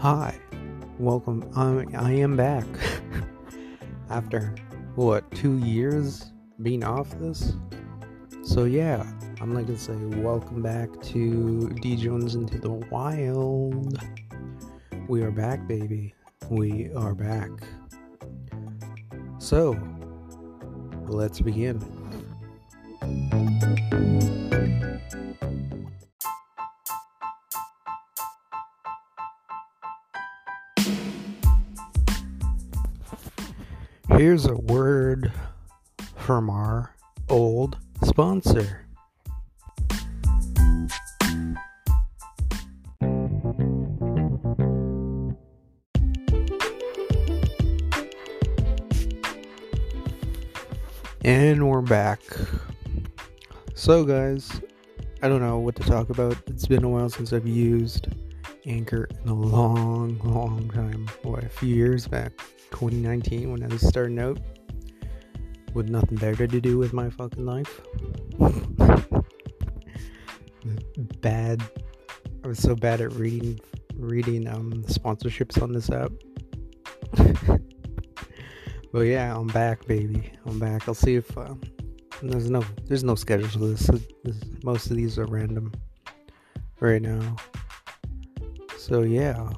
Hi, welcome. I, I am back after what two years being off this. So yeah, I'm like to say welcome back to D Jones into the Wild. We are back, baby. We are back. So let's begin. Here's a word from our old sponsor. And we're back. So, guys, I don't know what to talk about. It's been a while since I've used Anchor in a long, long time. What, a few years back? 2019 when I was starting out with nothing better to do with my fucking life. bad. I was so bad at reading reading um sponsorships on this app. but yeah, I'm back, baby. I'm back. I'll see if uh, there's no there's no schedule for this. this. Most of these are random right now. So yeah.